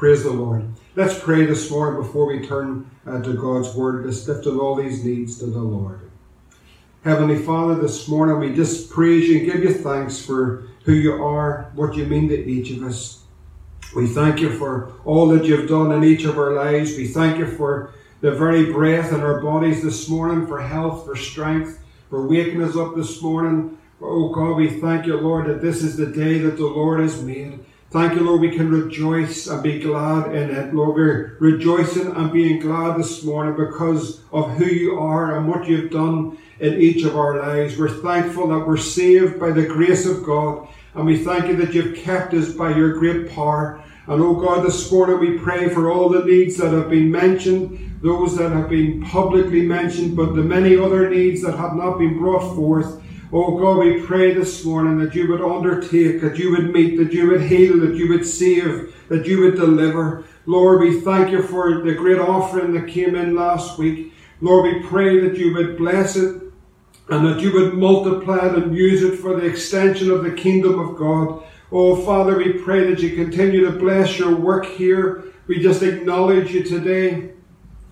Praise the Lord. Let's pray this morning before we turn uh, to God's Word. Let's lift up all these needs to the Lord. Heavenly Father, this morning we just praise you and give you thanks for who you are, what you mean to each of us. We thank you for all that you've done in each of our lives. We thank you for the very breath in our bodies this morning, for health, for strength, for waking us up this morning. Oh God, we thank you, Lord, that this is the day that the Lord has made. Thank you, Lord, we can rejoice and be glad in it. Lord, we're rejoicing and being glad this morning because of who you are and what you've done in each of our lives. We're thankful that we're saved by the grace of God. And we thank you that you've kept us by your great power. And oh God, this morning we pray for all the needs that have been mentioned, those that have been publicly mentioned, but the many other needs that have not been brought forth. Oh God, we pray this morning that you would undertake, that you would meet, that you would heal, that you would save, that you would deliver. Lord, we thank you for the great offering that came in last week. Lord, we pray that you would bless it and that you would multiply it and use it for the extension of the kingdom of God. Oh, Father, we pray that you continue to bless your work here. We just acknowledge you today.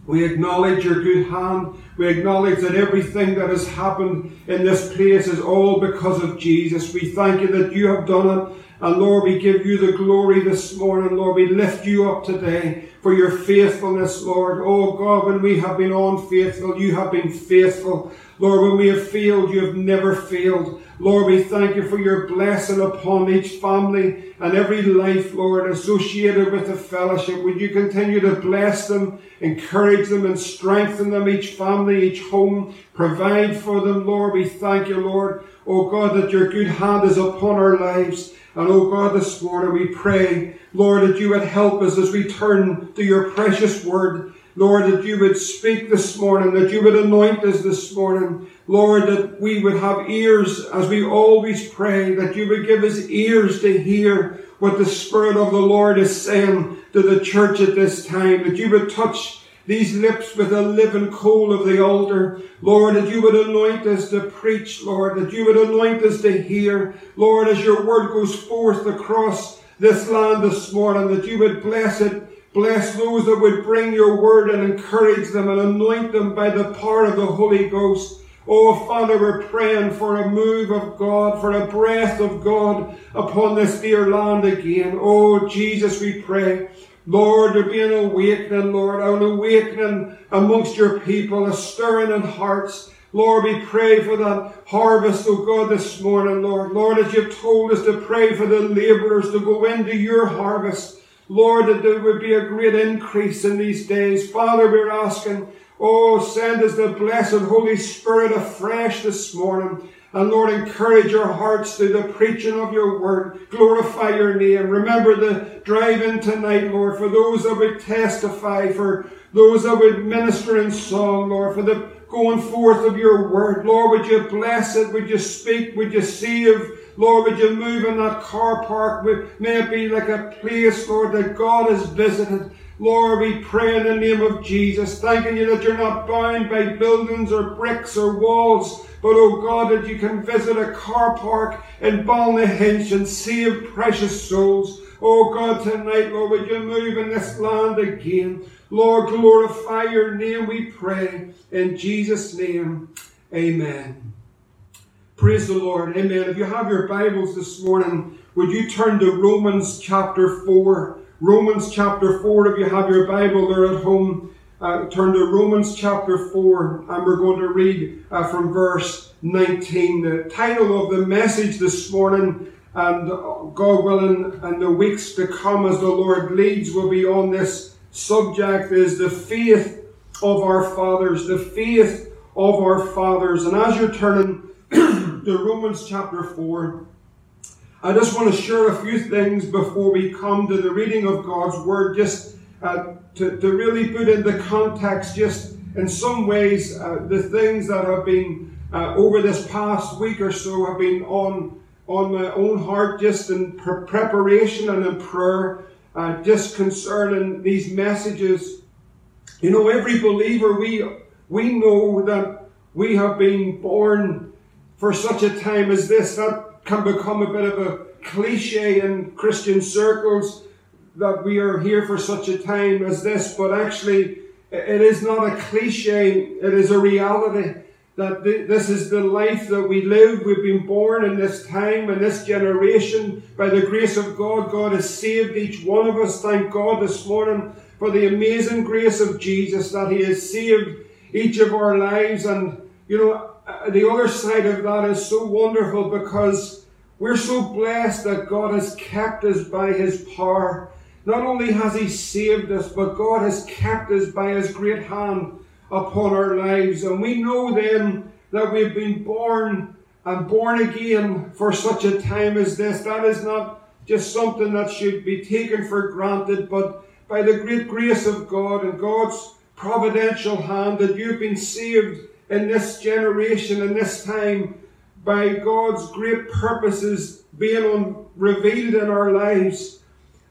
We acknowledge your good hand. We acknowledge that everything that has happened in this place is all because of Jesus. We thank you that you have done it. And Lord, we give you the glory this morning. Lord, we lift you up today for your faithfulness, Lord. Oh God, when we have been unfaithful, you have been faithful. Lord, when we have failed, you have never failed. Lord, we thank you for your blessing upon each family and every life, Lord, associated with the fellowship. Would you continue to bless them, encourage them, and strengthen them, each family, each home. Provide for them, Lord. We thank you, Lord. Oh God, that your good hand is upon our lives. And oh God, this morning we pray, Lord, that you would help us as we turn to your precious word. Lord, that you would speak this morning, that you would anoint us this morning. Lord, that we would have ears as we always pray, that you would give us ears to hear what the Spirit of the Lord is saying to the church at this time, that you would touch these lips with the living coal of the altar. Lord, that you would anoint us to preach, Lord, that you would anoint us to hear. Lord, as your word goes forth across this land this morning, that you would bless it Bless those that would bring your word and encourage them and anoint them by the power of the Holy Ghost. Oh, Father, we're praying for a move of God, for a breath of God upon this dear land again. Oh, Jesus, we pray. Lord, there be an awakening, Lord, an awakening amongst your people, a stirring in hearts. Lord, we pray for that harvest, oh God, this morning, Lord. Lord, as you've told us to pray for the laborers to go into your harvest. Lord, that there would be a great increase in these days. Father, we're asking, oh, send us the blessed Holy Spirit afresh this morning. And Lord, encourage our hearts through the preaching of your word. Glorify your name. Remember the drive in tonight, Lord, for those that would testify, for those that would minister in song, Lord, for the going forth of your word. Lord, would you bless it? Would you speak? Would you save? Lord, would you move in that car park? May it be like a place, Lord, that God has visited. Lord, we pray in the name of Jesus, thanking you that you're not bound by buildings or bricks or walls, but oh God, that you can visit a car park in Ballynahinch and save precious souls. Oh God, tonight, Lord, would you move in this land again? Lord, glorify your name, we pray. In Jesus' name, amen. Praise the Lord. Amen. If you have your Bibles this morning, would you turn to Romans chapter 4? Romans chapter 4, if you have your Bible there at home, uh, turn to Romans chapter 4, and we're going to read uh, from verse 19. The title of the message this morning, and God willing, and the weeks to come as the Lord leads, will be on this subject is the faith of our fathers. The faith of our fathers. And as you're turning to Romans chapter 4. I just want to share a few things before we come to the reading of God's Word, just uh, to, to really put into context, just in some ways, uh, the things that have been uh, over this past week or so have been on, on my own heart, just in pre- preparation and in prayer, uh, just concerning these messages. You know, every believer, we, we know that we have been born for such a time as this. That can become a bit of a cliche in Christian circles. that we are here for such a time as this, but actually, it is not a cliche, it is a reality that this is the life that we live. We've been born in this time, in this generation. By the grace of God, God has saved each one of us. Thank God this morning for the amazing grace of Jesus that He has saved each of our lives. And, you know, uh, the other side of that is so wonderful because we're so blessed that God has kept us by His power. Not only has He saved us, but God has kept us by His great hand upon our lives. And we know then that we've been born and born again for such a time as this. That is not just something that should be taken for granted, but by the great grace of God and God's providential hand that you've been saved in this generation, in this time, by God's great purposes being revealed in our lives.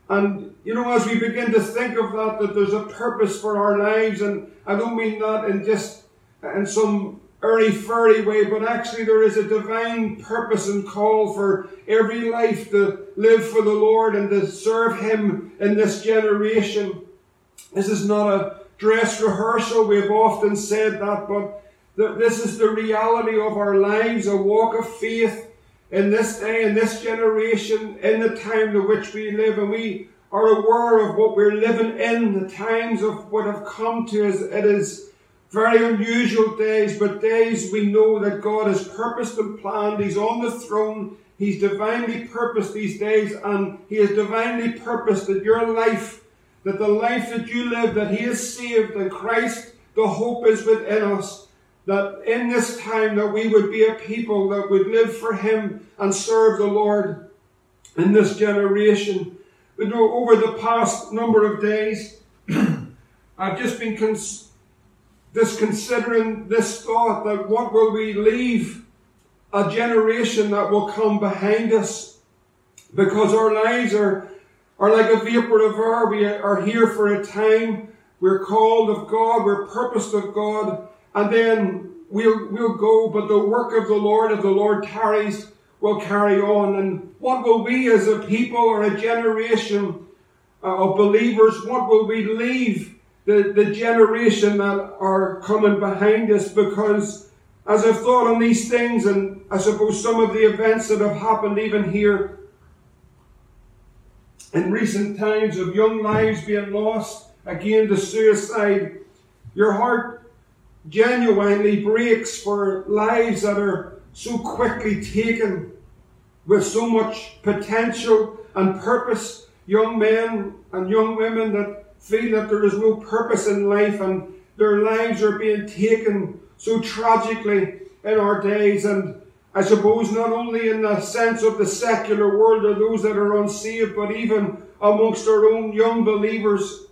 And, you know, as we begin to think of that, that there's a purpose for our lives, and I don't mean that in just in some airy fairy way, but actually there is a divine purpose and call for every life to live for the Lord and to serve Him in this generation. This is not a dress rehearsal. We've often said that, but this is the reality of our lives, a walk of faith in this day, in this generation, in the time in which we live, and we are aware of what we're living in, the times of what have come to us. It is very unusual days, but days we know that God has purposed and planned. He's on the throne. He's divinely purposed these days, and He has divinely purposed that your life, that the life that you live, that He has saved, and Christ, the hope is within us that in this time that we would be a people that would live for him and serve the Lord in this generation. But know, over the past number of days, I've just been cons- just considering this thought that what will we leave a generation that will come behind us because our lives are, are like a vapor of air. We are here for a time. We're called of God. We're purposed of God and then we'll, we'll go, but the work of the Lord, if the Lord tarries, will carry on. And what will we as a people or a generation uh, of believers, what will we leave the, the generation that are coming behind us? Because as I've thought on these things, and I suppose some of the events that have happened even here in recent times of young lives being lost, again to suicide, your heart genuinely breaks for lives that are so quickly taken with so much potential and purpose. Young men and young women that feel that there is no purpose in life and their lives are being taken so tragically in our days. And I suppose not only in the sense of the secular world or those that are unsaved, but even amongst our own young believers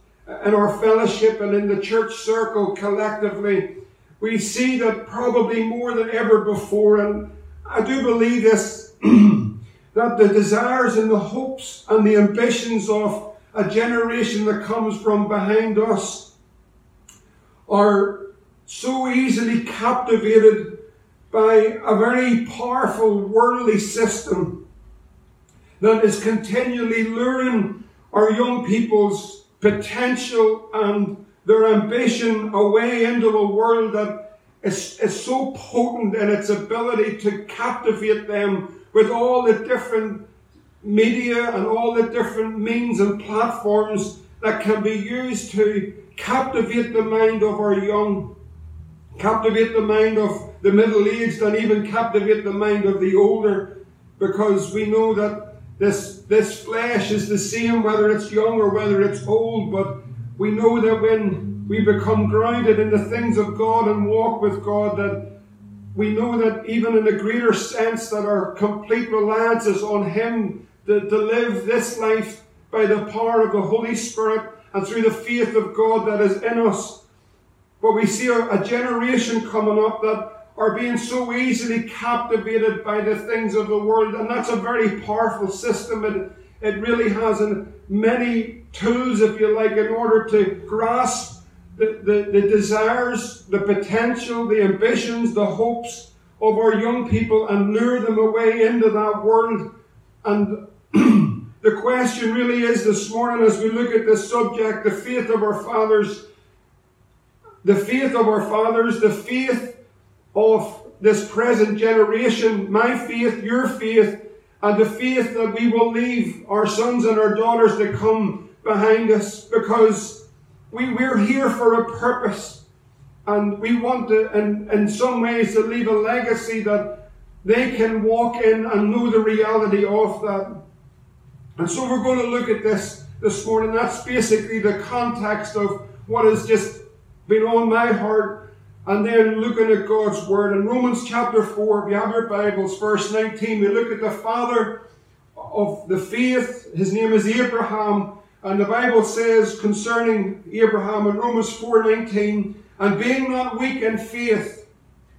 in our fellowship and in the church circle collectively we see that probably more than ever before, and I do believe this, that the desires and the hopes and the ambitions of a generation that comes from behind us are so easily captivated by a very powerful worldly system that is continually luring our young people's potential and their ambition away into a world that is, is so potent in its ability to captivate them with all the different media and all the different means and platforms that can be used to captivate the mind of our young, captivate the mind of the middle aged, and even captivate the mind of the older, because we know that this, this flesh is the same whether it's young or whether it's old, but we know that when we become grounded in the things of God and walk with God, that we know that even in a greater sense that our complete reliance is on Him to, to live this life by the power of the Holy Spirit and through the faith of God that is in us. But we see a, a generation coming up that are being so easily captivated by the things of the world, and that's a very powerful system. It, it really has an, many tools, if you like, in order to grasp the, the, the desires, the potential, the ambitions, the hopes of our young people and lure them away into that world. And the question really is this morning as we look at this subject, the faith of our fathers, the faith of our fathers, the faith of this present generation, my faith, your faith, and the faith that we will leave our sons and our daughters to come behind us because we, we're here for a purpose. And we want to, in, in some ways, to leave a legacy that they can walk in and know the reality of that. And so we're going to look at this this morning. That's basically the context of what has just been on my heart. And then looking at God's Word. In Romans chapter 4, if you have your Bibles, verse 19, we look at the father of the faith. His name is Abraham. And the Bible says concerning Abraham in Romans 4:19, and being not weak in faith,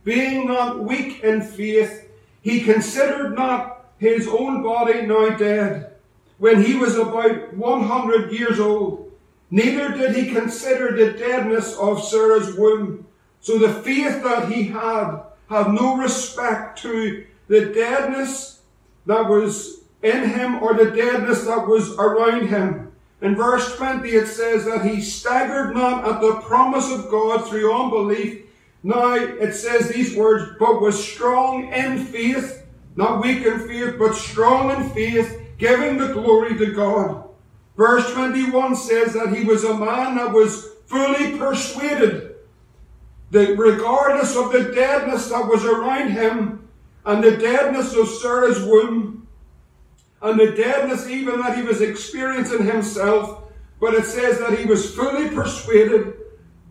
being not weak in faith, he considered not his own body now dead, when he was about 100 years old. Neither did he consider the deadness of Sarah's womb. So the faith that he had had no respect to the deadness that was in him or the deadness that was around him. In verse 20 it says that he staggered not at the promise of God through unbelief. Now it says these words, but was strong in faith, not weak in faith, but strong in faith, giving the glory to God. Verse 21 says that he was a man that was fully persuaded that regardless of the deadness that was around him and the deadness of Sarah's womb, and the deadness even that he was experiencing himself, but it says that he was fully persuaded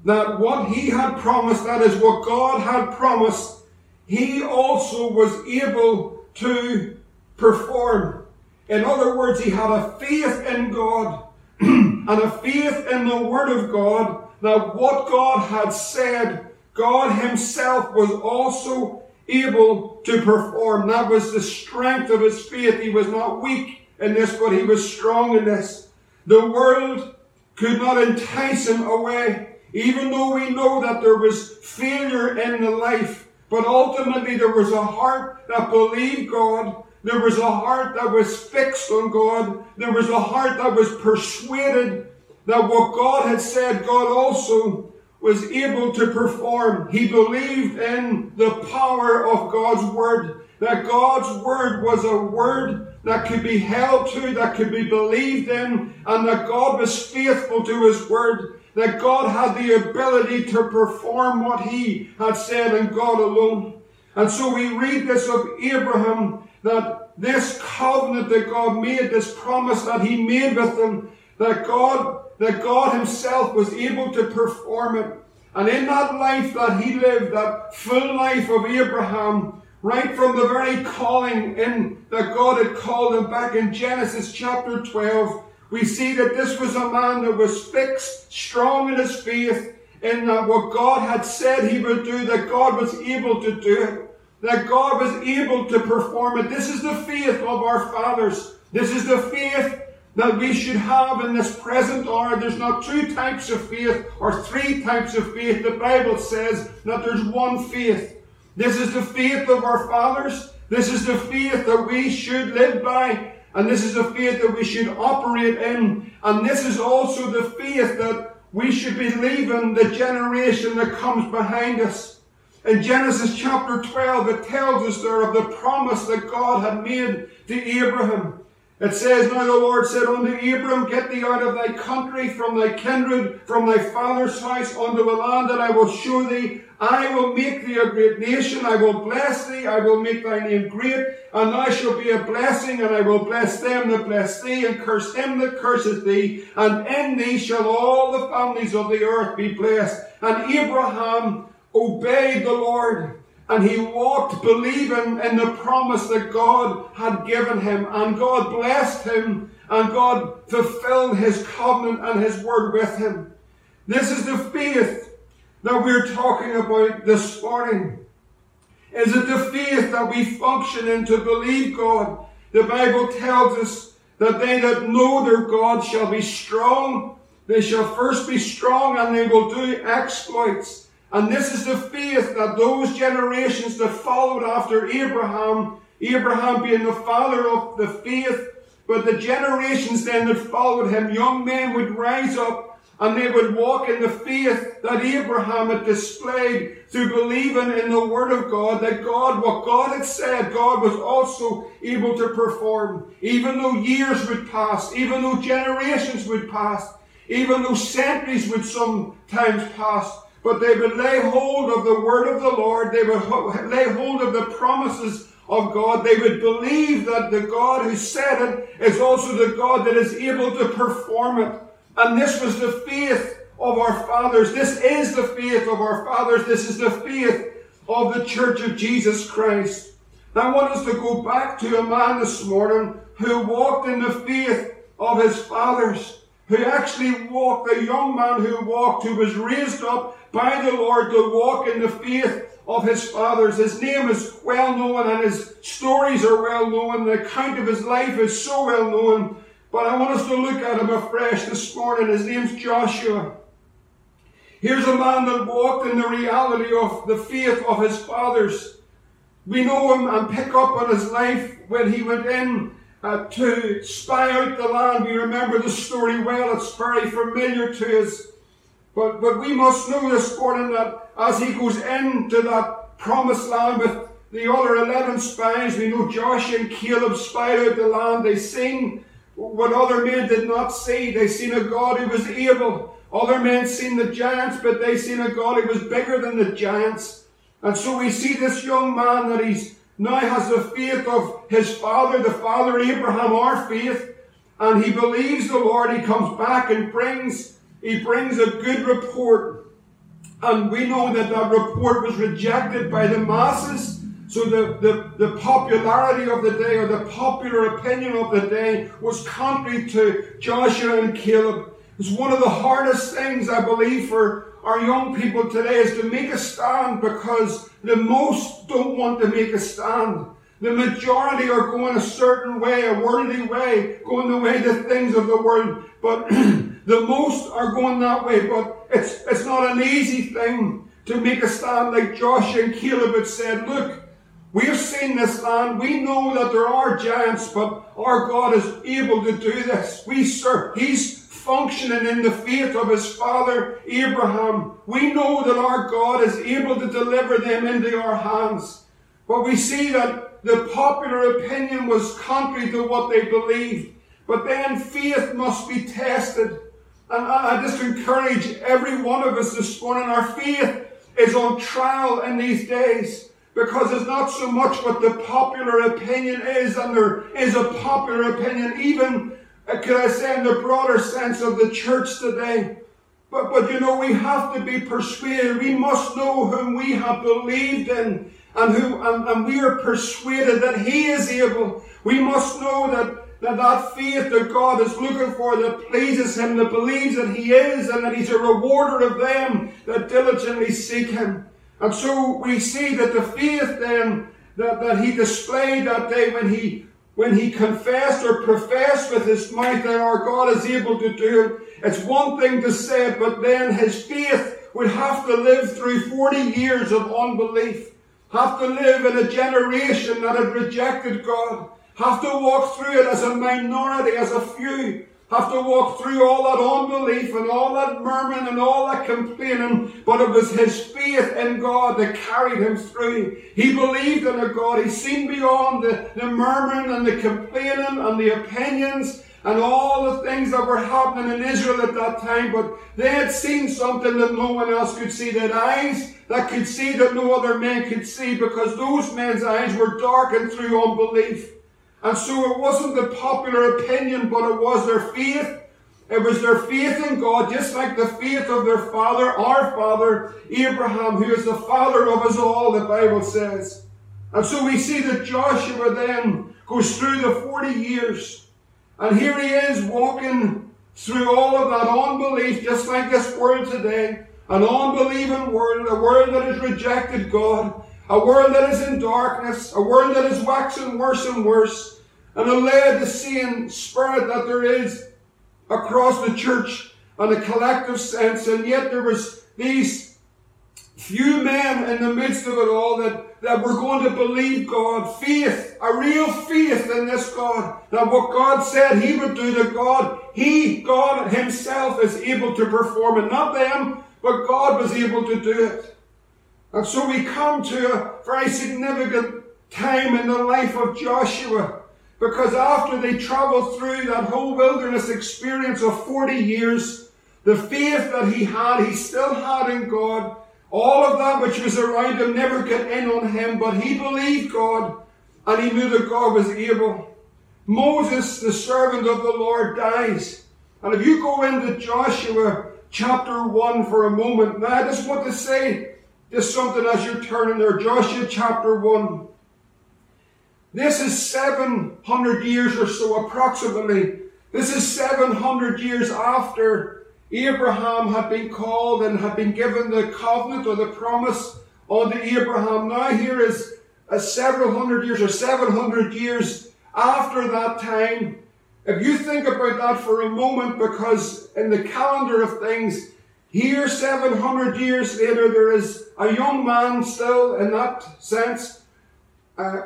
that what he had promised, that is what God had promised, he also was able to perform. In other words, he had a faith in God and a faith in the Word of God that what God had said, God Himself was also able to perform. That was the strength of his faith. He was not weak in this, but he was strong in this. The world could not entice him away, even though we know that there was failure in the life. But ultimately, there was a heart that believed God. There was a heart that was fixed on God. There was a heart that was persuaded that what God had said, God also was able to perform. He believed in the power of God's Word. That God's Word was a Word that could be held to, that could be believed in, and that God was faithful to His Word. That God had the ability to perform what He had said and God alone. And so we read this of Abraham, that this covenant that God made, this promise that He made with him, that God that God Himself was able to perform it. And in that life that He lived, that full life of Abraham, right from the very calling in that God had called him back in Genesis chapter 12, we see that this was a man that was fixed, strong in his faith, in that what God had said he would do, that God was able to do it, that God was able to perform it. This is the faith of our fathers. This is the faith that we should have in this present hour. There's not two types of faith or three types of faith. The Bible says that there's one faith. This is the faith of our fathers. This is the faith that we should live by. And this is the faith that we should operate in. And this is also the faith that we should be leaving the generation that comes behind us. In Genesis chapter 12, it tells us there of the promise that God had made to Abraham. It says, Now the Lord said unto Abram, Get thee out of thy country, from thy kindred, from thy father's house, unto a land that I will show thee. I will make thee a great nation. I will bless thee. I will make thy name great. And thou shalt be a blessing. And I will bless them that bless thee, and curse them that curseth thee. And in thee shall all the families of the earth be blessed. And Abraham obeyed the Lord. And he walked believing in the promise that God had given him. And God blessed him. And God fulfilled his covenant and his word with him. This is the faith that we're talking about this morning. Is it the faith that we function in to believe God? The Bible tells us that they that know their God shall be strong. They shall first be strong and they will do exploits. And this is the faith that those generations that followed after Abraham, Abraham being the father of the faith, But the generations then that followed him, young men would rise up and they would walk in the faith that Abraham had displayed through believing in the Word of God, that God, what God had said, God was also able to perform. Even though years would pass, even though generations would pass, even though centuries would sometimes pass, but they would lay hold of the Word of the Lord, they would lay hold of the promises of God. They would believe that the God who said it is also the God that is able to perform it. And this was the faith of our fathers. This is the faith of our fathers. This is the faith of the Church of Jesus Christ. Now I want us to go back to a man this morning who walked in the faith of his fathers, who actually walked, a young man who walked, who was raised up by the Lord to walk in the faith of his fathers. His name is well known and his stories are well known. The account of his life is so well known. But I want us to look at him afresh this morning. His name's Joshua. Here's a man that walked in the reality of the faith of his fathers. We know him and pick up on his life when he went in uh, to spy out the land. We remember the story well. It's very familiar to us. But, but we must know this morning that as he goes into that promised land with the other 11 spies, we know Joshua and Caleb spied out the land. They seen what other men did not see. They seen a God who was able. Other men seen the giants, but they seen a God who was bigger than the giants. And so we see this young man that he's now has the faith of his father, the father Abraham, our faith, and he believes the Lord. He comes back and brings he brings a good report. And we know that that report was rejected by the masses. So the, the, the popularity of the day or the popular opinion of the day was contrary to Joshua and Caleb. It's one of the hardest things I believe for our young people today is to make a stand because the most don't want to make a stand. The majority are going a certain way, a worldly way, going the way the things of the world. But the most are going that way. But it's, it's not an easy thing to make a stand like Joshua and Caleb had said, look, we have seen this land. We know that there are giants, but our God is able to do this. We serve. He's functioning in the faith of his father Abraham. We know that our God is able to deliver them into our hands. But we see that the popular opinion was contrary to what they believed. But then faith must be tested. And I just encourage every one of us this morning, our faith is on trial in these days. Because it's not so much what the popular opinion is, and there is a popular opinion, even, Uh, could I say, in the broader sense of the church today. But, but you know, we have to be persuaded. We must know whom we have believed in and who and, and we are persuaded that He is able. We must know that, that that faith that God is looking for that pleases Him, that believes that He is and that He's a rewarder of them that diligently seek Him. And so we see that the faith then that, that He displayed that day when He when he confessed or professed with his mouth that our God is able to do it. It's one thing to say it, but then his faith would have to live through 40 years of unbelief have to live in a generation that had rejected God, have to walk through it as a minority, as a few, have to walk through all that unbelief and all that murmuring and all that complaining, but it was his faith in God that carried him through. He believed in a God. He seen beyond the, the murmuring and the complaining and the opinions and all the things that were happening in Israel at that time, but they had seen something that no one else could see. They had eyes that could see that no other man could see because those men's eyes were darkened through unbelief. And so it wasn't the popular opinion, but it was their faith. It was their faith in God, just like the faith of their father, our father, Abraham, who is the father of us all, the Bible says. And so we see that Joshua then goes through the 40 years and here he is walking through all of that unbelief, just like this world today. An unbelieving world, a world that has rejected God, a world that is in darkness, a world that is waxing worse and worse, and a Laodicean spirit that there is across the church on a collective sense. And yet there was these few men in the midst of it all that, that were going to believe God. Faith, a real faith in this God. That what God said He would do to God, He, God Himself, is able to perform it. Not them, but God was able to do it. And so we come to a very significant time in the life of Joshua. Because after they traveled through that whole wilderness experience of 40 years, the faith that he had, he still had in God. All of that which was around him never got in on him, but he believed God and he knew that God was able. Moses, the servant of the Lord, dies. And if you go into Joshua chapter 1 for a moment, now I just want to say just something as you're turning there. Joshua chapter 1. This is 700 years or so, approximately. This is 700 years after Abraham had been called and had been given the covenant or the promise unto Abraham. Now, here is a several hundred years or 700 years after that time. If you think about that for a moment, because in the calendar of things, here 700 years later, there is a young man still in that sense. Uh,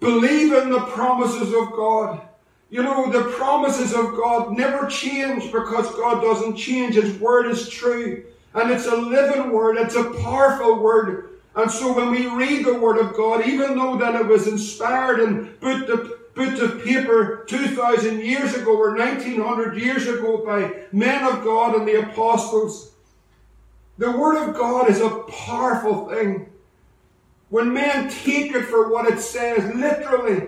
Believe in the promises of God. You know, the promises of God never change because God doesn't change. His word is true. And it's a living word. It's a powerful word. And so when we read the word of God, even though that it was inspired and put to, put to paper 2,000 years ago or 1900 years ago by men of God and the apostles, the word of God is a powerful thing. When men take it for what it says, literally,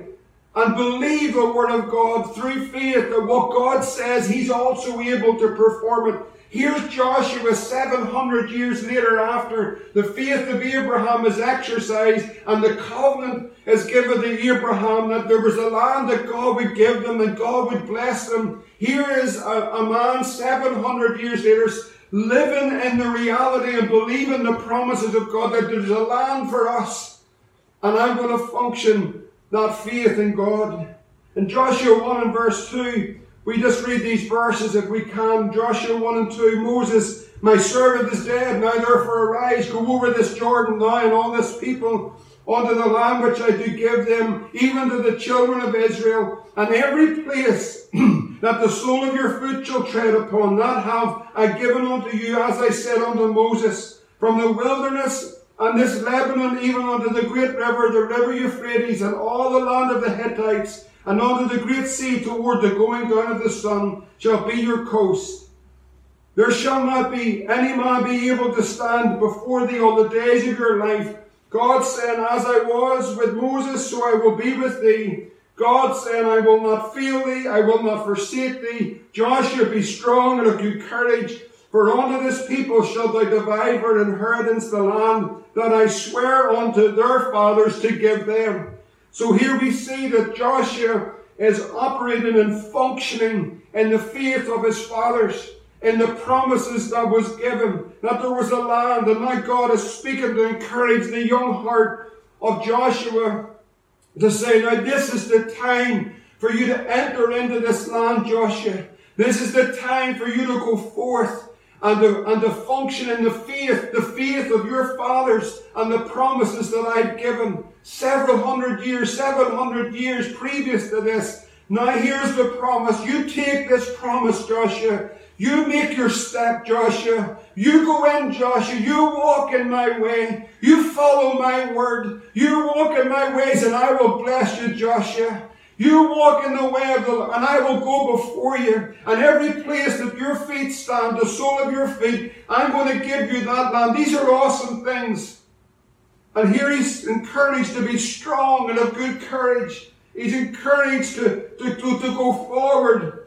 and believe the Word of God through faith that what God says, He's also able to perform it. Here's Joshua 700 years later after the faith of Abraham is exercised and the covenant is given to Abraham that there was a land that God would give them and God would bless them. Here is a, a man 700 years later living in the reality and believing the promises of God that there's a land for us. And I'm going to function that faith in God. In Joshua 1 and verse 2, we just read these verses if we can. Joshua 1 and 2, Moses, my servant is dead. Now therefore arise, go over this Jordan now and all this people unto the land which I do give them, even to the children of Israel, and every place that the sole of your foot shall tread upon, that have I given unto you, as I said unto Moses, from the wilderness and this Lebanon, even unto the great river, the river Euphrates, and all the land of the Hittites, and unto the great sea toward the going down of the sun, shall be your coast. There shall not be any man be able to stand before thee all the days of your life. God saying, As I was with Moses, so I will be with thee. God saying, I will not fail thee, I will not forsake thee. Joshua, be strong and of good courage. For unto this people shalt thou divide for inheritance the land that I swear unto their fathers to give them. So here we see that Joshua is operating and functioning in the faith of his fathers in the promises that was given, that there was a land, and my God is speaking to encourage the young heart of Joshua to say, now this is the time for you to enter into this land, Joshua. This is the time for you to go forth and to, and to function in the faith, the faith of your fathers and the promises that I've given several hundred years, seven hundred years previous to this. Now here's the promise. You take this promise, Joshua, you make your step, Joshua. You go in, Joshua. You walk in my way. You follow my word. You walk in my ways and I will bless you, Joshua. You walk in the way of the and I will go before you. And every place that your feet stand, the sole of your feet, I'm going to give you that land. These are awesome things. And here he's encouraged to be strong and of good courage. He's encouraged to, to, to, to go forward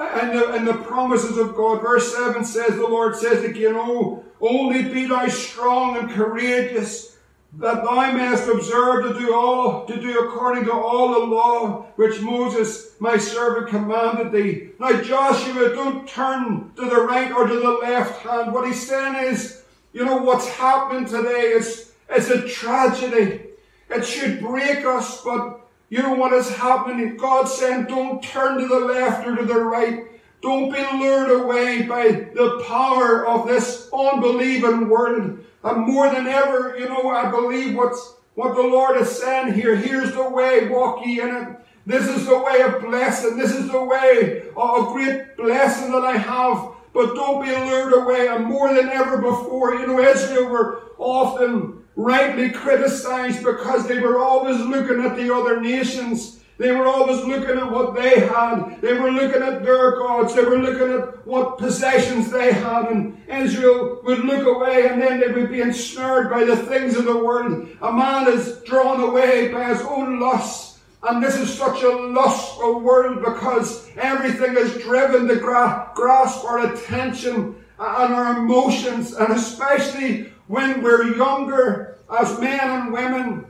and the, and the promises of God. Verse 7 says, the Lord says again, Oh, only be thou strong and courageous, that thou mayest observe to do all, to do according to all the law which Moses, my servant, commanded thee. Now, Joshua, don't turn to the right or to the left hand. What he's saying is, you know, what's happening today is, is a tragedy. It should break us, but you know what is happening? God saying, don't turn to the left or to the right, Don't be lured away by the power of this unbelieving world. And more than ever, you know, I believe what's, what the Lord is saying here. Here's the way, walk ye in it. This is the way of blessing. This is the way of great blessing that I have. But don't be lured away. And more than ever before, you know, Israel were often rightly criticized because they were always looking at the other nations they were always looking at what they had. They were looking at their gods. They were looking at what possessions they had. And Israel would look away and then they would be ensnared by the things of the world. A man is drawn away by his own lusts. And this is such a lustful world because everything is driven to gra- grasp our attention and our emotions. And especially when we're younger as men and women,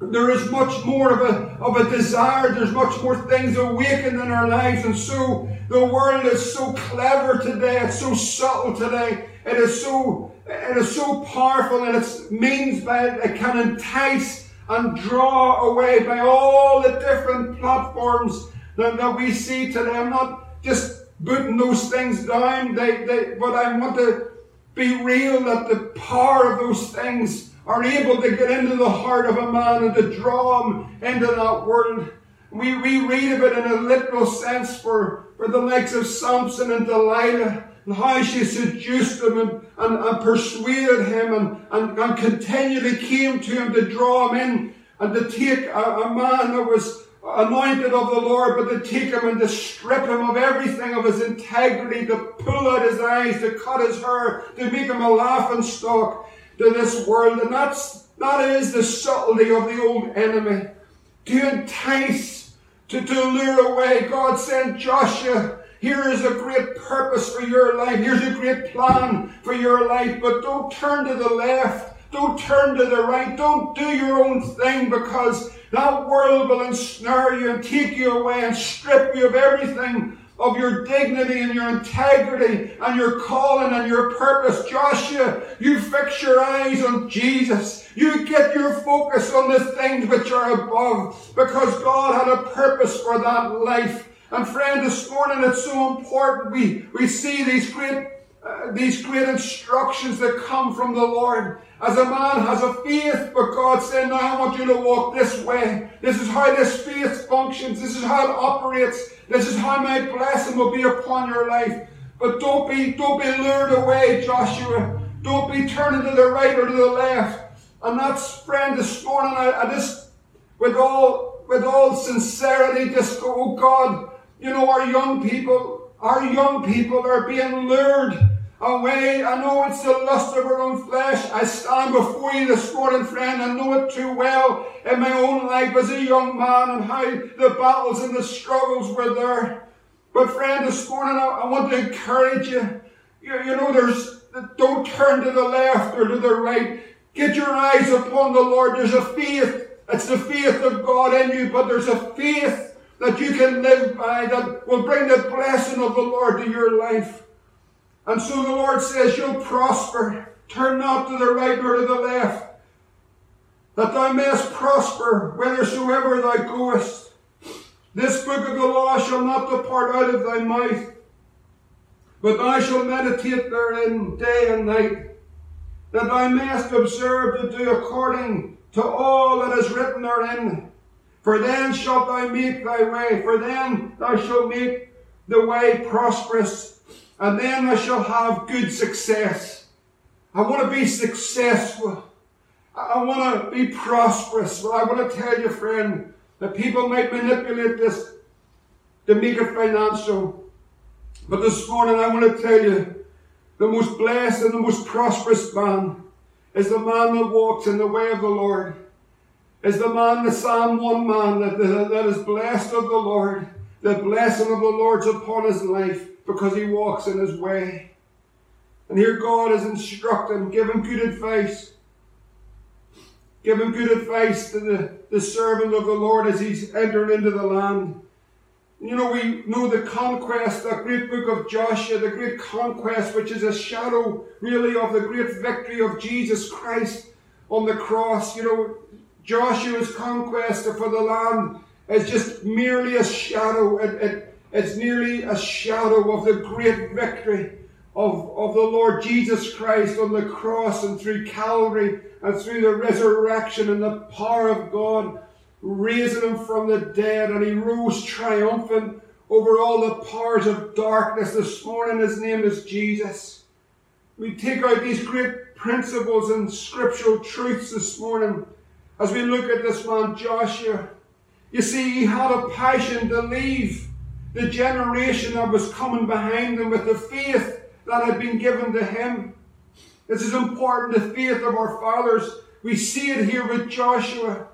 there is much more of a, of a desire. There's much more things awakened in our lives. And so the world is so clever today. It's so subtle today. It is so, it is so powerful and its means by it, it can entice and draw away by all the different platforms that, that we see today. I'm not just putting those things down, they, they, but I want to be real that the power of those things are able to get into the heart of a man and to draw him into that world. We, we read of it in a literal sense for, for the likes of Samson and Delilah and how she seduced him and, and, and persuaded him and, and, and continually came to him to draw him in and to take a, a man that was anointed of the Lord, but to take him and to strip him of everything of his integrity, to pull out his eyes, to cut his hair, to make him a laughing stock to this world. And that's, that is the subtlety of the old enemy. To entice, to, to lure away. God sent Joshua. Here is a great purpose for your life. Here's a great plan for your life. But don't turn to the left. Don't turn to the right. Don't do your own thing because that world will ensnare you and take you away and strip you of everything of your dignity and your integrity and your calling and your purpose. Joshua, you fix your eyes on Jesus. You get your focus on the things which are above because God had a purpose for that life. And friend, this morning it's so important we, we see these great uh, these great instructions that come from the Lord. As a man has a faith, but God said, now I want you to walk this way. This is how this faith functions. This is how it operates. This is how my blessing will be upon your life. But don't be, don't be lured away, Joshua. Don't be turning to the right or to the left. And that's, friend, this morning, I, I just, with all, with all sincerity, just go, oh God, you know, our young people, our young people are being lured away. I know it's the lust of our own flesh. I stand before you this morning, friend. I know it too well in my own life as a young man and how the battles and the struggles were there. But friend, this morning I, I want to encourage you. you. You know, there's, don't turn to the left or to the right. Get your eyes upon the Lord. There's a faith. It's the faith of God in you, but there's a faith that you can live by that will bring the blessing of the Lord to your life. And so the Lord says, You'll prosper. Turn not to the right nor to the left, that thou mayest prosper whithersoever thou goest. This book of the law shall not depart out of thy mouth, but thou shalt meditate therein day and night, that thou mayest observe to do according to all that is written therein. For then shalt thou make thy way, for then thou shalt make the way prosperous and then I shall have good success. I want to be successful. I want to be prosperous. Well, I want to tell you, friend, that people might manipulate this to make it financial. But this morning I want to tell you, the most blessed and the most prosperous man is the man that walks in the way of the Lord. Is the man, the Psalm 1 man, that, that is blessed of the Lord. The blessing of the Lord's upon his life because he walks in his way. And here God is instructing, giving good advice. Giving good advice to the, the servant of the Lord as he's entering into the land. You know, we know the conquest, the great book of Joshua, the great conquest, which is a shadow really of the great victory of Jesus Christ on the cross. You know, Joshua's conquest for the land is just merely a shadow. It's nearly a shadow of the great victory of, of the Lord Jesus Christ on the cross and through Calvary and through the resurrection and the power of God raising him from the dead and he rose triumphant over all the powers of darkness. This morning his name is Jesus. We take out these great principles and scriptural truths this morning as we look at this man Joshua. You see, he had a passion to leave the generation that was coming behind him with the faith that had been given to him. This is important, the faith of our fathers. We see it here with Joshua.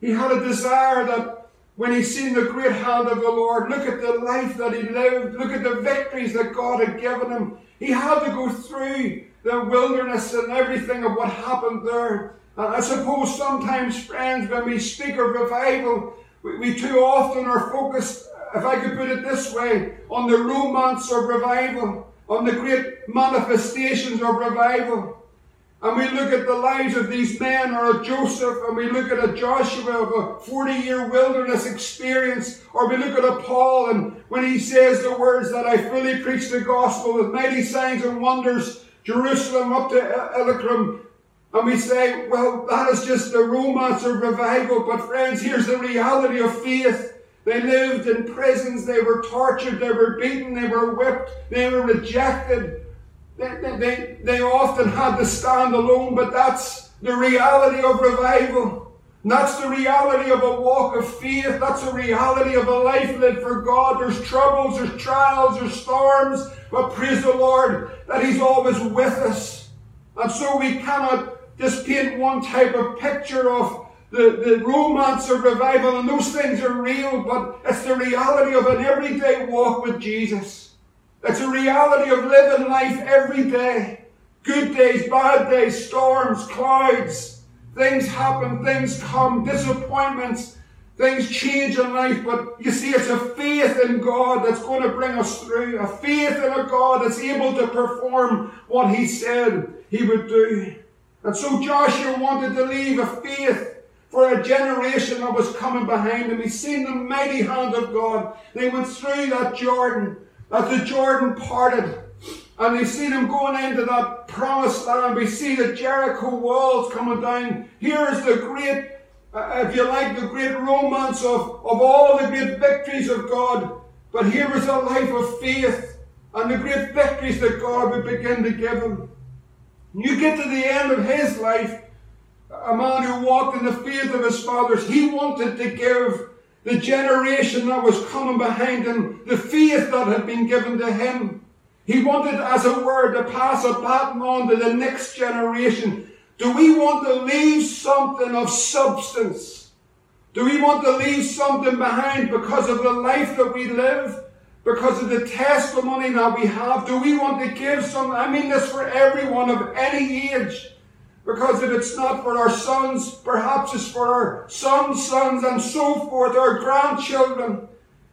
He had a desire that when he seen the great hand of the Lord, look at the life that he lived, look at the victories that God had given him. He had to go through the wilderness and everything of what happened there. And I suppose sometimes, friends, when we speak of revival, we, we too often are focused, if I could put it this way, on the romance of revival on the great manifestations of revival. And we look at the lives of these men, or a Joseph, and we look at a Joshua of a 40 year wilderness experience, or we look at a Paul, and when he says the words that I fully preach the gospel with mighty signs and wonders, Jerusalem up to Illyricum, and we say, well, that is just the romance of revival. But friends, here's the reality of faith. They lived in prisons, they were tortured, they were beaten, they were whipped, they were rejected. They, they, they, often had to stand alone, but that's the reality of revival. That's the reality of a walk of faith. That's the reality of a life lived for God. There's troubles, there's trials, there's storms, but praise the Lord that He's always with us. And so we cannot just paint one type of picture of the, the romance of revival, and those things are real, but it's the reality of an everyday walk with Jesus. It's a reality of living life every day. Good days, bad days, storms, clouds. Things happen, things come, disappointments, things change in life, but you see, it's a faith in God that's going to bring us through. A faith in a God that's able to perform what He said He would do. And so Joshua wanted to leave a faith for a generation that was coming behind them. He's seen the mighty hand of God. They went through that Jordan, as the Jordan parted. And they seen him going into that promised land. We see the Jericho walls coming down. Here's the great, uh, if you like, the great romance of, of all the great victories of God. But here is a life of faith and the great victories that God would begin to give him. You get to the end of his life, a man who walked in the faith of his fathers, he wanted to give the generation that was coming behind him the faith that had been given to him. He wanted, as it were, to pass a baton on to the next generation. Do we want to leave something of substance? Do we want to leave something behind because of the life that we live? Because of the testimony that we have? Do we want to give some? I mean this for everyone of any age. Because if it's not for our sons, perhaps it's for our sons' sons and so forth, our grandchildren,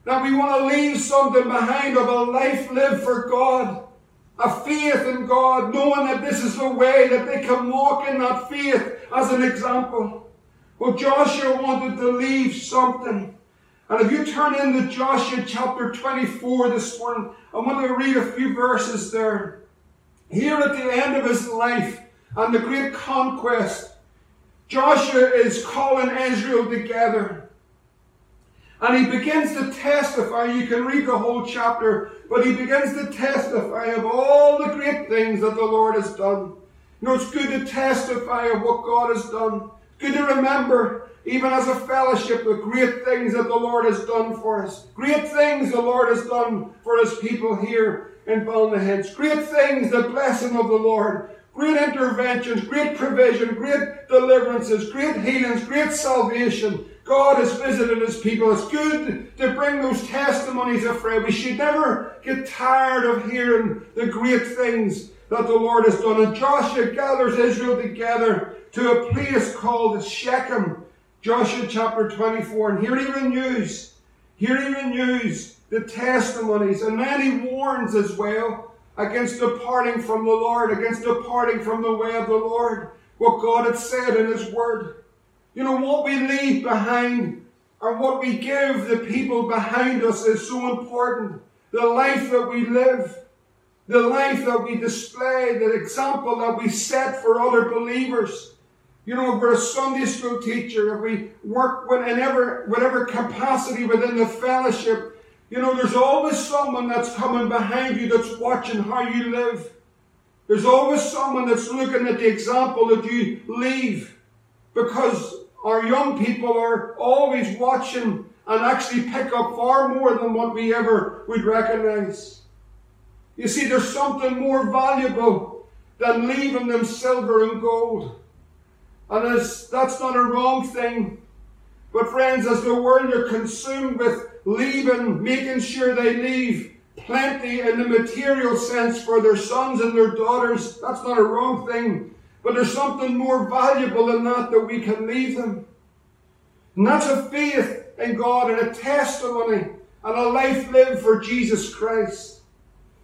that we want to leave something behind of a life lived for God, a faith in God, knowing that this is the way that they can walk in that faith as an example. Well, Joshua wanted to leave something. And if you turn in into Joshua chapter 24 this morning, I want to read a few verses there. Here at the end of his life, and the great conquest. Joshua is calling Israel together. And he begins to testify. You can read the whole chapter, but he begins to testify of all the great things that the Lord has done. You know, it's good to testify of what God has done. Good to remember, even as a fellowship, the great things that the Lord has done for us. Great things the Lord has done for his people here in Ballynahinch. Great things, the blessing of the Lord great interventions, great provision, great deliverances, great healings, great salvation. God has visited his people. It's good to bring those testimonies Fred. We should never get tired of hearing the great things that the Lord has done. And Joshua gathers Israel together to a place called Shechem. Joshua chapter 24. And here he renews, here he renews the testimonies. And then he warns as well against departing from the Lord, against departing from the way of the Lord, what God had said in His Word. You know, what we leave behind and what we give the people behind us is so important. The life that we live, the life that we display, the example that we set for other believers. You know, if we're a Sunday school teacher, if we work whatever, whatever capacity within the fellowship, you know, there's always someone that's coming behind you that's watching how you live. There's always someone that's looking at the example that you leave because our young people are always watching and actually pick up far more than what we ever would recognize. You see, there's something more valuable than leaving them silver and gold. And as, that's not a wrong thing. But friends, as the world are consumed with leaving, making sure they leave plenty in the material sense for their sons and their daughters, that's not a wrong thing. But there's something more valuable than that that we can leave them. And that's a faith in God and a testimony and a life lived for Jesus Christ.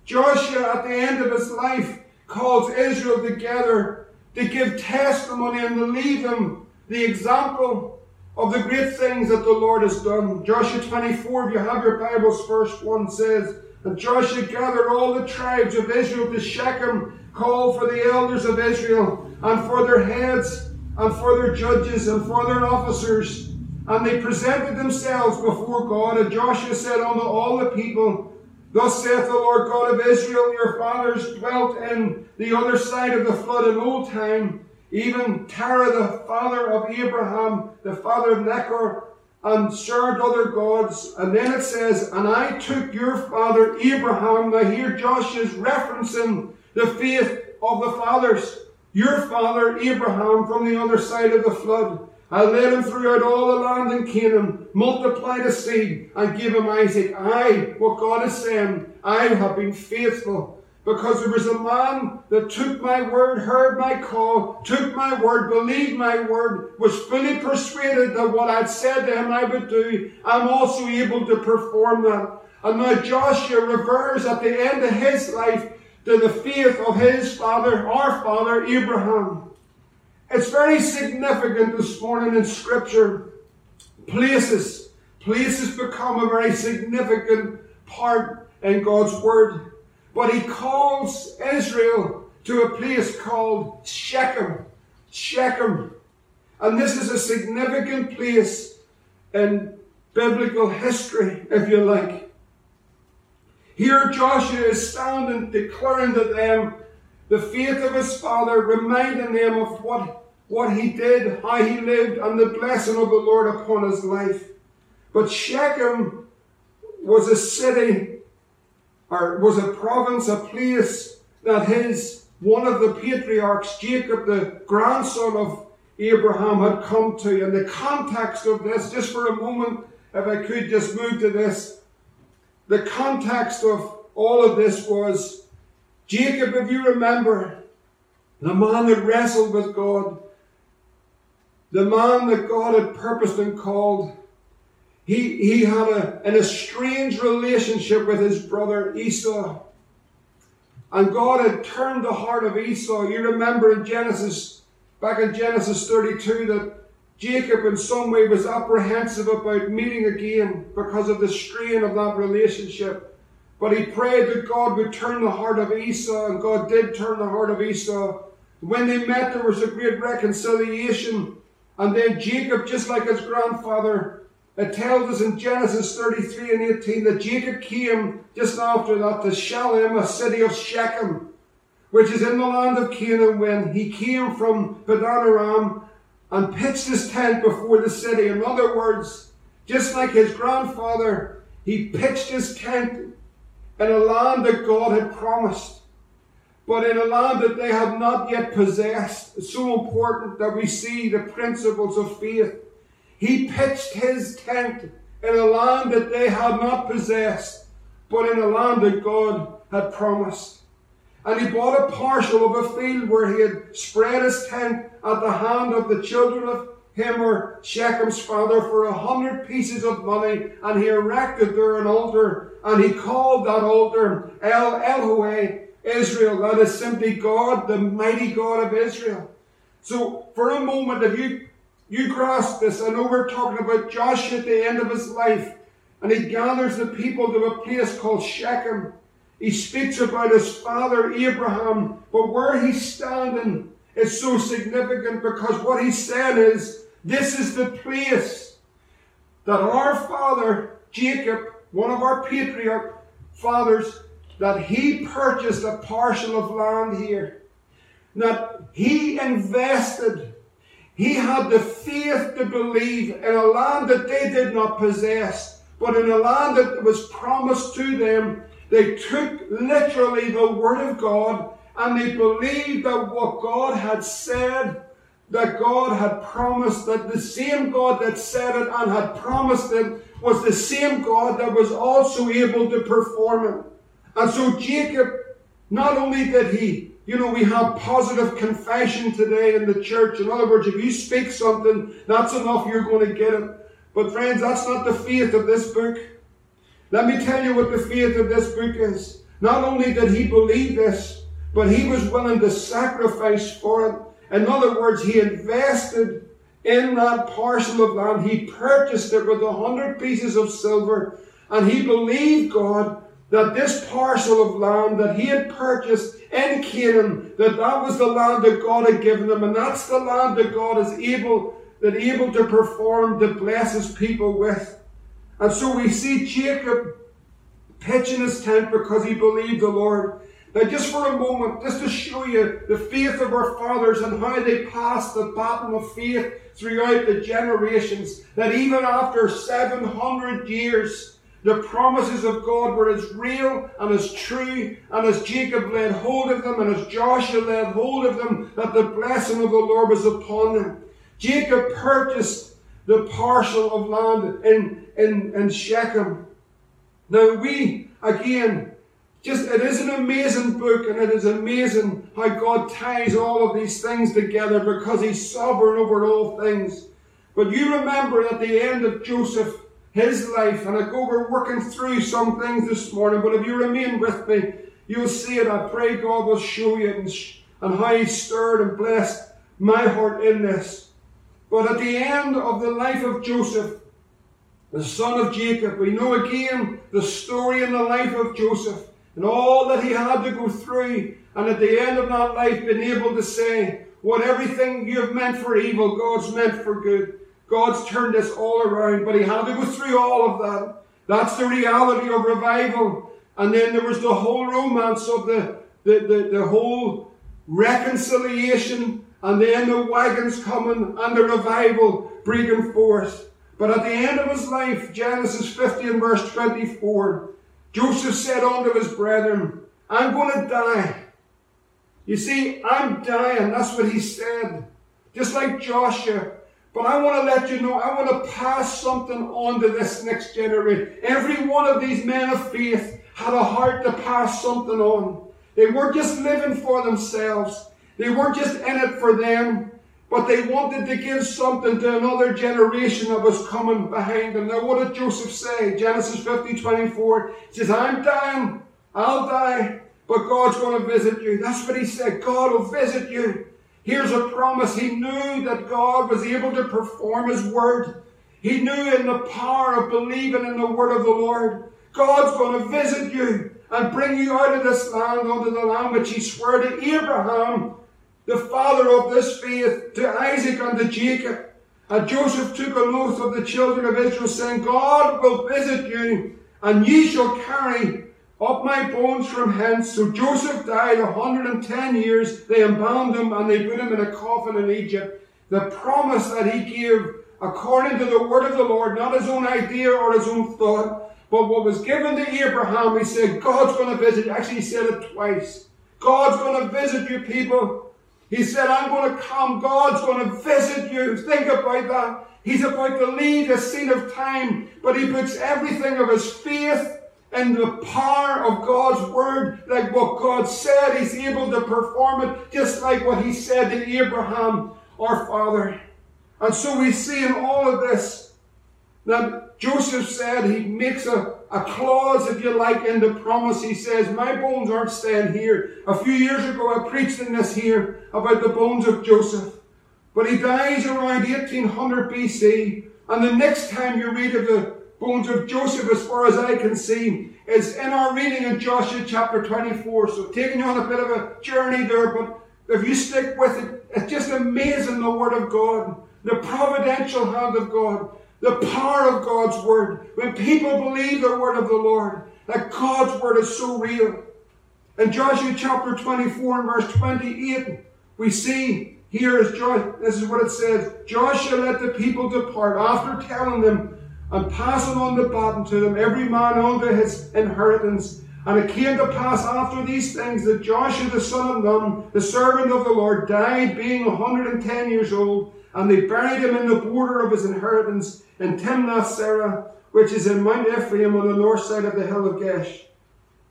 Joshua, at the end of his life, calls Israel together to give testimony and to leave them the example of the great things that the Lord has done. Joshua 24, if you have your Bibles, first one says, And Joshua gathered all the tribes of Israel to Shechem, called for the elders of Israel and for their heads, and for their judges, and for their officers. And they presented themselves before God. And Joshua said unto all the people, Thus saith the Lord God of Israel, Your fathers dwelt in the other side of the flood in old time, even Terah, the father of Abraham, the father of Nahor, and served other gods. And then it says, And I took your father Abraham. Now here Josh is referencing the faith of the fathers your father Abraham from the other side of the flood. I led him throughout all the land in Canaan, multiplied his seed, and gave him Isaac. I, what God is saying, I have been faithful. Because there was a man that took my word, heard my call, took my word, believed my word, was fully persuaded that what I'd said to him I would do. I'm also able to perform that. And now Joshua reverts at the end of his life to the faith of his father, our father, Abraham. It's very significant this morning in Scripture. Places, places become a very significant part in God's Word. But he calls Israel to a place called Shechem. Shechem. And this is a significant place in biblical history, if you like. Here Joshua is standing, declaring to them the faith of his father, reminding them of what, what he did, how he lived, and the blessing of the Lord upon his life. But Shechem was a city, or was a province, a place that his one of the patriarchs, Jacob, the grandson of Abraham, had come to. And the context of this, just for a moment, if I could just move to this, the context of all of this was Jacob, if you remember, the man that wrestled with God, the man that God had purposed and called, he, he had a, an estranged relationship with his brother Esau. And God had turned the heart of Esau. You remember in Genesis, back in Genesis 32, that Jacob, in some way, was apprehensive about meeting again because of the strain of that relationship. But he prayed that God would turn the heart of Esau, and God did turn the heart of Esau. When they met, there was a great reconciliation. And then Jacob, just like his grandfather, it tells us in Genesis 33 and 18 that Jacob came just after that to Shalem, a city of Shechem, which is in the land of Canaan, when he came from Padan Aram and pitched his tent before the city. In other words, just like his grandfather, he pitched his tent in a land that God had promised, but in a land that they had not yet possessed. It's so important that we see the principles of faith. He pitched his tent in a land that they had not possessed, but in a land that God had promised. And he bought a parcel of a field where he had spread his tent at the hand of the children of Hamor, Shechem's father, for a hundred pieces of money, and he erected there an altar, and he called that altar El Elohe Israel. That is simply God, the mighty God of Israel. So, for a moment, if you you grasp this. I know we're talking about Joshua at the end of his life, and he gathers the people to a place called Shechem. He speaks about his father Abraham, but where he's standing is so significant because what he's saying is, this is the place that our father Jacob, one of our patriarch fathers, that he purchased a parcel of land here. That he invested. He had the faith to believe in a land that they did not possess, but in a land that was promised to them. They took literally the word of God and they believed that what God had said, that God had promised, that the same God that said it and had promised it was the same God that was also able to perform it. And so Jacob, not only did he, you know, we have positive confession today in the church. In other words, if you speak something, that's enough, you're going to get it. But friends, that's not the faith of this book. Let me tell you what the faith of this book is. Not only did he believe this, but he was willing to sacrifice for it. In other words, he invested in that parcel of land. He purchased it with a hundred pieces of silver, and he believed God that this parcel of land that he had purchased in Canaan, that that was the land that God had given him, and that's the land that God is able, that able to perform to bless his people with. And so we see Jacob pitching his tent because he believed the Lord. Now, just for a moment, just to show you the faith of our fathers and how they passed the baton of faith throughout the generations, that even after 700 years, the promises of God were as real and as true, and as Jacob laid hold of them, and as Joshua laid hold of them, that the blessing of the Lord was upon them. Jacob purchased the parcel of land in, in, in Shechem. Now we, again, just it is an amazing book, and it is amazing how God ties all of these things together because He's sovereign over all things. But you remember at the end of Joseph, his life, and I go, we're working through some things this morning, but if you remain with me, you'll see it. I pray God will show you and, and how He stirred and blessed my heart in this. But at the end of the life of Joseph, the son of Jacob, we know again the story in the life of Joseph and all that he had to go through. And at the end of that life, been able to say, what everything you have meant for evil, God's meant for good. God's turned this all around, but he had to go through all of that. That's the reality of revival. And then there was the whole romance of the, the, the, the whole reconciliation, and then the wagons coming and the revival breaking forth. But at the end of his life, Genesis 50 and verse 24, Joseph said unto his brethren, I'm going to die. You see, I'm dying. That's what he said. Just like Joshua. But I want to let you know, I want to pass something on to this next generation. Every one of these men of faith had a heart to pass something on. They weren't just living for themselves. They weren't just in it for them. But they wanted to give something to another generation that was coming behind them. Now, what did Joseph say? Genesis 50 24. Says, I'm dying. I'll die. But God's going to visit you. That's what he said. God will visit you. Here's a promise. He knew that God was able to perform his word. He knew in the power of believing in the word of the Lord. God's going to visit you and bring you out of this land unto the land which he swore to Abraham the father of this faith, to Isaac and to Jacob. And Joseph took an oath of the children of Israel, saying, God will visit you, and ye shall carry up my bones from hence. So Joseph died a hundred and ten years. They embalmed him, and they put him in a coffin in Egypt. The promise that he gave, according to the word of the Lord, not his own idea or his own thought, but what was given to Abraham, he said, God's going to visit. Actually, he said it twice. God's going to visit you people. He said, I'm going to come. God's going to visit you. Think about that. He's about to lead a scene of time, but he puts everything of his faith and the power of God's word, like what God said, he's able to perform it, just like what he said to Abraham, our father. And so we see in all of this that Joseph said he makes a a clause, if you like, in the promise. He says, My bones aren't staying here. A few years ago, I preached in this here about the bones of Joseph. But he dies around 1800 BC. And the next time you read of the bones of Joseph, as far as I can see, is in our reading in Joshua chapter 24. So taking you on a bit of a journey there, but if you stick with it, it's just amazing the Word of God, the providential hand of God, the power of God's Word. When people believe the Word of the Lord, that God's Word is so real. In Joshua chapter 24 and verse 28, we see here is Joshua, this is what it says Joshua let the people depart after telling them and passing on the baton to them, every man unto his inheritance. And it came to pass after these things that Joshua the son of Nun, the servant of the Lord, died being a 110 years old, and they buried him in the border of his inheritance in Timnath Serah, which is in Mount Ephraim on the north side of the hill of Gaash.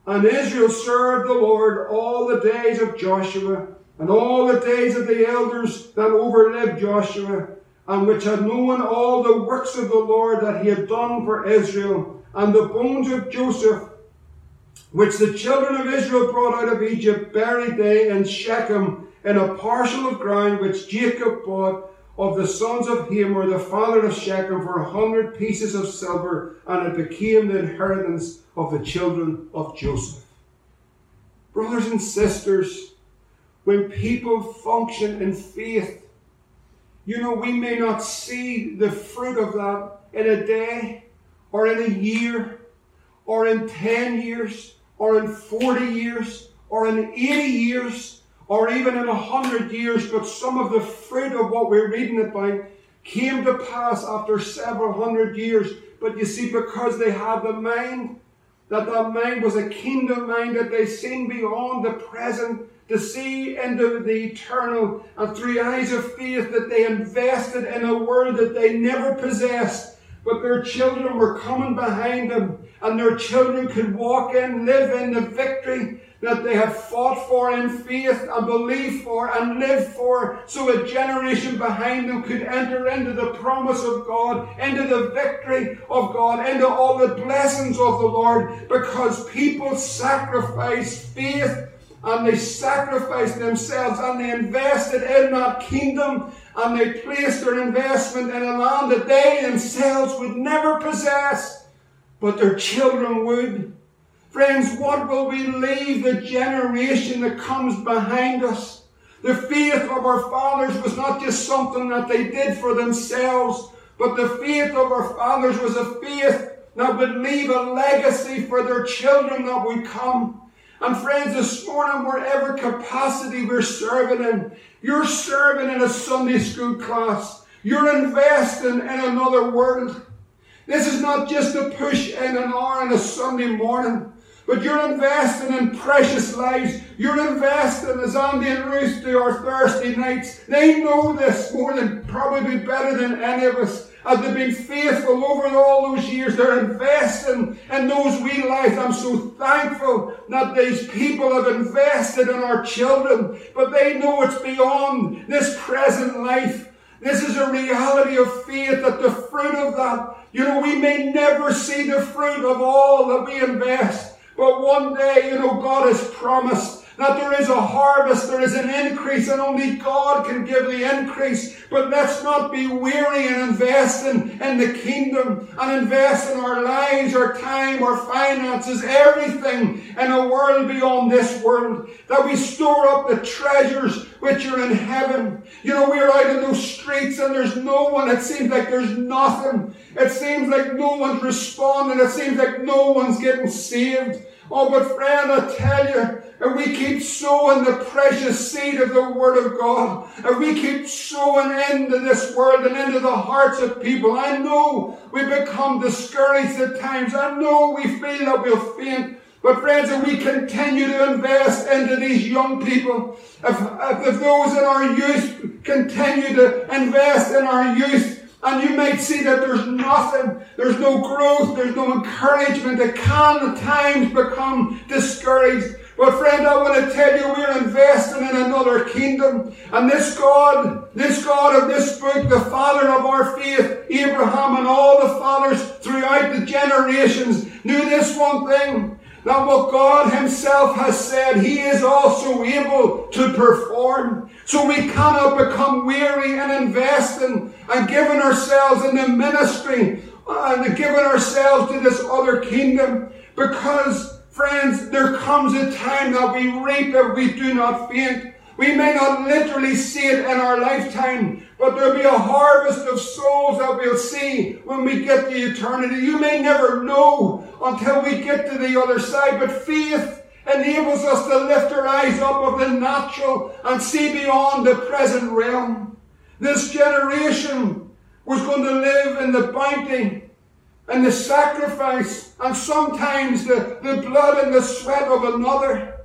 And Israel served the Lord all the days of Joshua, and all the days of the elders that overlived Joshua, and which had known all the works of the Lord that he had done for Israel, and the bones of Joseph, which the children of Israel brought out of Egypt, buried they in Shechem in a parcel of ground which Jacob bought of the sons of Hamor, the father of Shechem, for a hundred pieces of silver, and it became the inheritance of the children of Joseph. Brothers and sisters, when people function in faith, you know, we may not see the fruit of that in a day, or in a year, or in 10 years, or in 40 years, or in 80 years, or even in a 100 years, but some of the fruit of what we're reading about came to pass after several hundred years. But you see, because they had the mind, that that mind was a kingdom mind, that they seen beyond the present to see into the eternal, and through eyes of faith that they invested in a world that they never possessed, but their children were coming behind them, and their children could walk in, live in the victory that they have fought for in faith and believed for and lived for, so a generation behind them could enter into the promise of God, into the victory of God, into all the blessings of the Lord, because people sacrifice faith and they sacrificed themselves and they invested in that kingdom and they placed their investment in a land that they themselves would never possess, but their children would. Friends, what will we leave the generation that comes behind us? The faith of our fathers was not just something that they did for themselves, but the faith of our fathers was a faith that would leave a legacy for their children that would come. And friends, this morning, wherever capacity we're serving in, you're serving in a Sunday school class. You're investing in another world. This is not just a push in an hour on a Sunday morning. But you're investing in precious lives. You're investing, as Andy and Ruth do our Thursday nights. They know this more than probably better than any of us. As they've been faithful over all those years, they're investing in those wee lives. I'm so thankful that these people have invested in our children, but they know it's beyond this present life. This is a reality of faith that the fruit of that, you know, we may never see the fruit of all that we invest. But one day, you know, God has promised that there is a harvest, there is an increase, and only God can give the increase. But let's not be weary and invest in, in the kingdom and invest in our lives, our time, our finances, everything in a world beyond this world. That we store up the treasures which are in heaven. You know, we're out in those streets and there's no one. It seems like there's nothing. It seems like no one's responding. It seems like no one's getting saved. Oh, but friend, I tell you, if we keep sowing the precious seed of the Word of God, And we keep sowing into this world and into the hearts of people, I know we become discouraged at times. I know we feel that we'll faint. But friends, if we continue to invest into these young people, if, if those in our youth continue to invest in our youth, and you might see that there's nothing, there's no growth, there's no encouragement. It can at times become discouraged. But friend, I want to tell you, we're investing in another kingdom. And this God, this God of this book, the father of our faith, Abraham and all the fathers throughout the generations, knew this one thing that what God Himself has said, He is also able to perform. So we cannot become weary in investing and giving ourselves in the ministry uh, and giving ourselves to this other kingdom because, friends, there comes a time that we reap if we do not faint. We may not literally see it in our lifetime, but there'll be a harvest of souls that we'll see when we get to eternity. You may never know until we get to the other side, but faith enables us to lift our eyes up of the natural and see beyond the present realm. This generation was going to live in the bounty and the sacrifice and sometimes the, the blood and the sweat of another.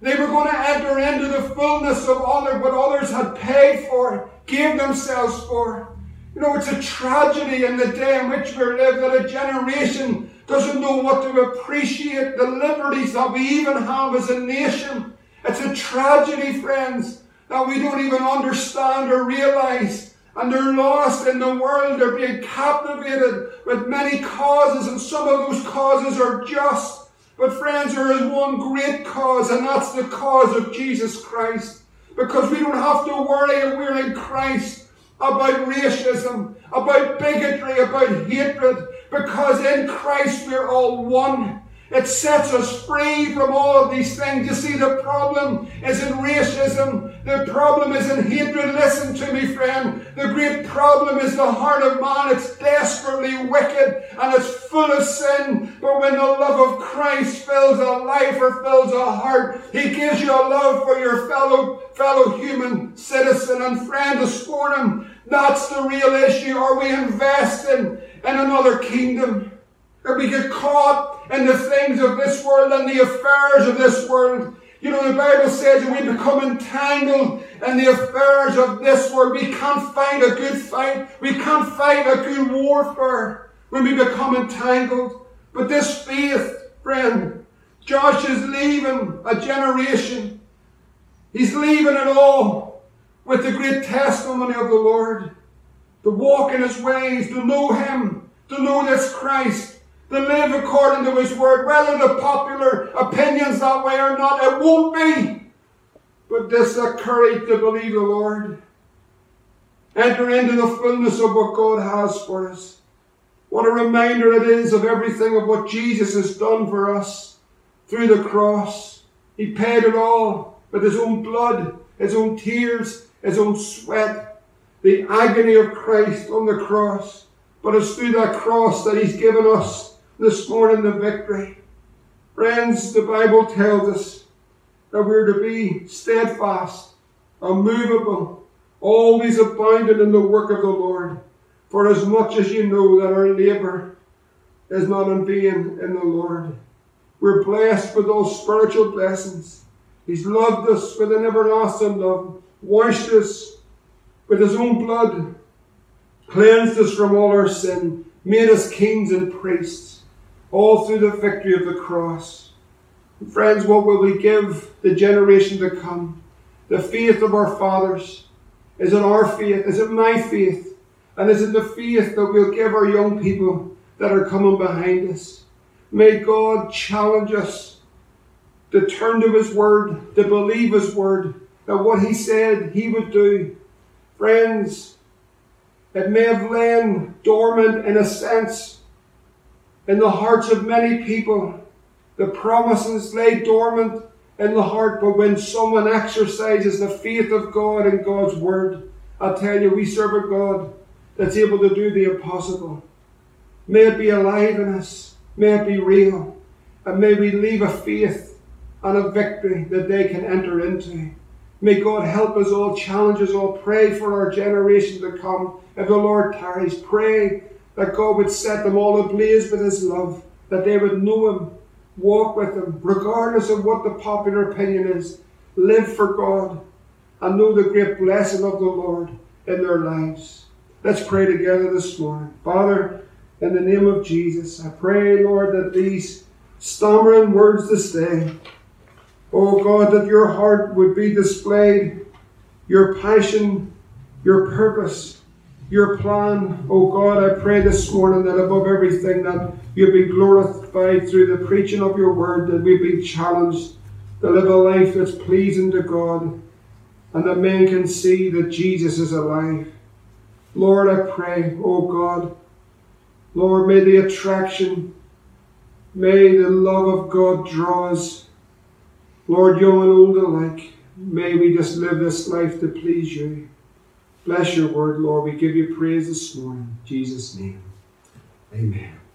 They were going to enter into the fullness of honor what others had paid for, gave themselves for. You know, it's a tragedy in the day in which we live that a generation doesn't know what to appreciate the liberties that we even have as a nation. It's a tragedy, friends, that we don't even understand or realize. And they're lost in the world. They're being captivated with many causes, and some of those causes are just. But friends, there is one great cause, and that's the cause of Jesus Christ. Because we don't have to worry if we're in Christ about racism, about bigotry, about hatred, because in Christ we're all one. It sets us free from all of these things. You see, the problem isn't racism. The problem isn't hatred. Listen to me, friend. The great problem is the heart of man. It's desperately wicked and it's full of sin. But when the love of Christ fills a life or fills a heart, He gives you a love for your fellow, fellow human citizen and friend this morning. That's the real issue. Are we investing in another kingdom? Or we get caught in the things of this world and the affairs of this world. You know, the Bible says that we become entangled in the affairs of this world. We can't fight a good fight. We can't fight a good warfare when we become entangled. But this faith, friend, Josh is leaving a generation. He's leaving it all with the great testimony of the Lord. To walk in his ways, to know him, to know this Christ, to live according to His Word, whether the popular opinions that way or not, it won't be. But this the courage to believe the Lord. Enter into the fullness of what God has for us. What a reminder it is of everything of what Jesus has done for us through the cross. He paid it all with His own blood, His own tears, His own sweat. The agony of Christ on the cross. But it's through that cross that He's given us this morning the victory. Friends, the Bible tells us that we're to be steadfast, unmovable, always abounding in the work of the Lord. For as much as you know that our labour is not in vain in the Lord. We're blessed with all spiritual blessings. He's loved us with an everlasting love, washed us with his own blood, cleansed us from all our sin, made us kings and priests all through the victory of the cross. Friends, what will we give the generation to come? The faith of our fathers. Is it our faith? Is it my faith? And is it the faith that we'll give our young people that are coming behind us? May God challenge us to turn to His Word, to believe His Word, that what He said He would do. Friends, it may have lain dormant in a sense in the hearts of many people. The promises lay dormant in the heart, but when someone exercises the faith of God and God's word, I tell you, we serve a God that's able to do the impossible. May it be alive in us, may it be real, and may we leave a faith and a victory that they can enter into. May God help us all, challenge us all, pray for our generation to come. If the Lord tarries, pray that God would set them all ablaze with His love, that they would know Him, walk with Him, regardless of what the popular opinion is. Live for God and know the great blessing of the Lord in their lives. Let's pray together this morning. Father, in the name of Jesus, I pray, Lord, that these stammering words this day, oh God, that your heart would be displayed, your passion, your purpose, your plan. Oh God, I pray this morning that above everything that you be glorified through the preaching of your word, that we be challenged to live a life that's pleasing to God, and that men can see that Jesus is alive. Lord, I pray, oh God, Lord, may the attraction, may the love of God draw us, Lord, young and old alike. May we just live this life to please you. Bless your word, Lord. We give you praise this morning. In Jesus' name. Amen.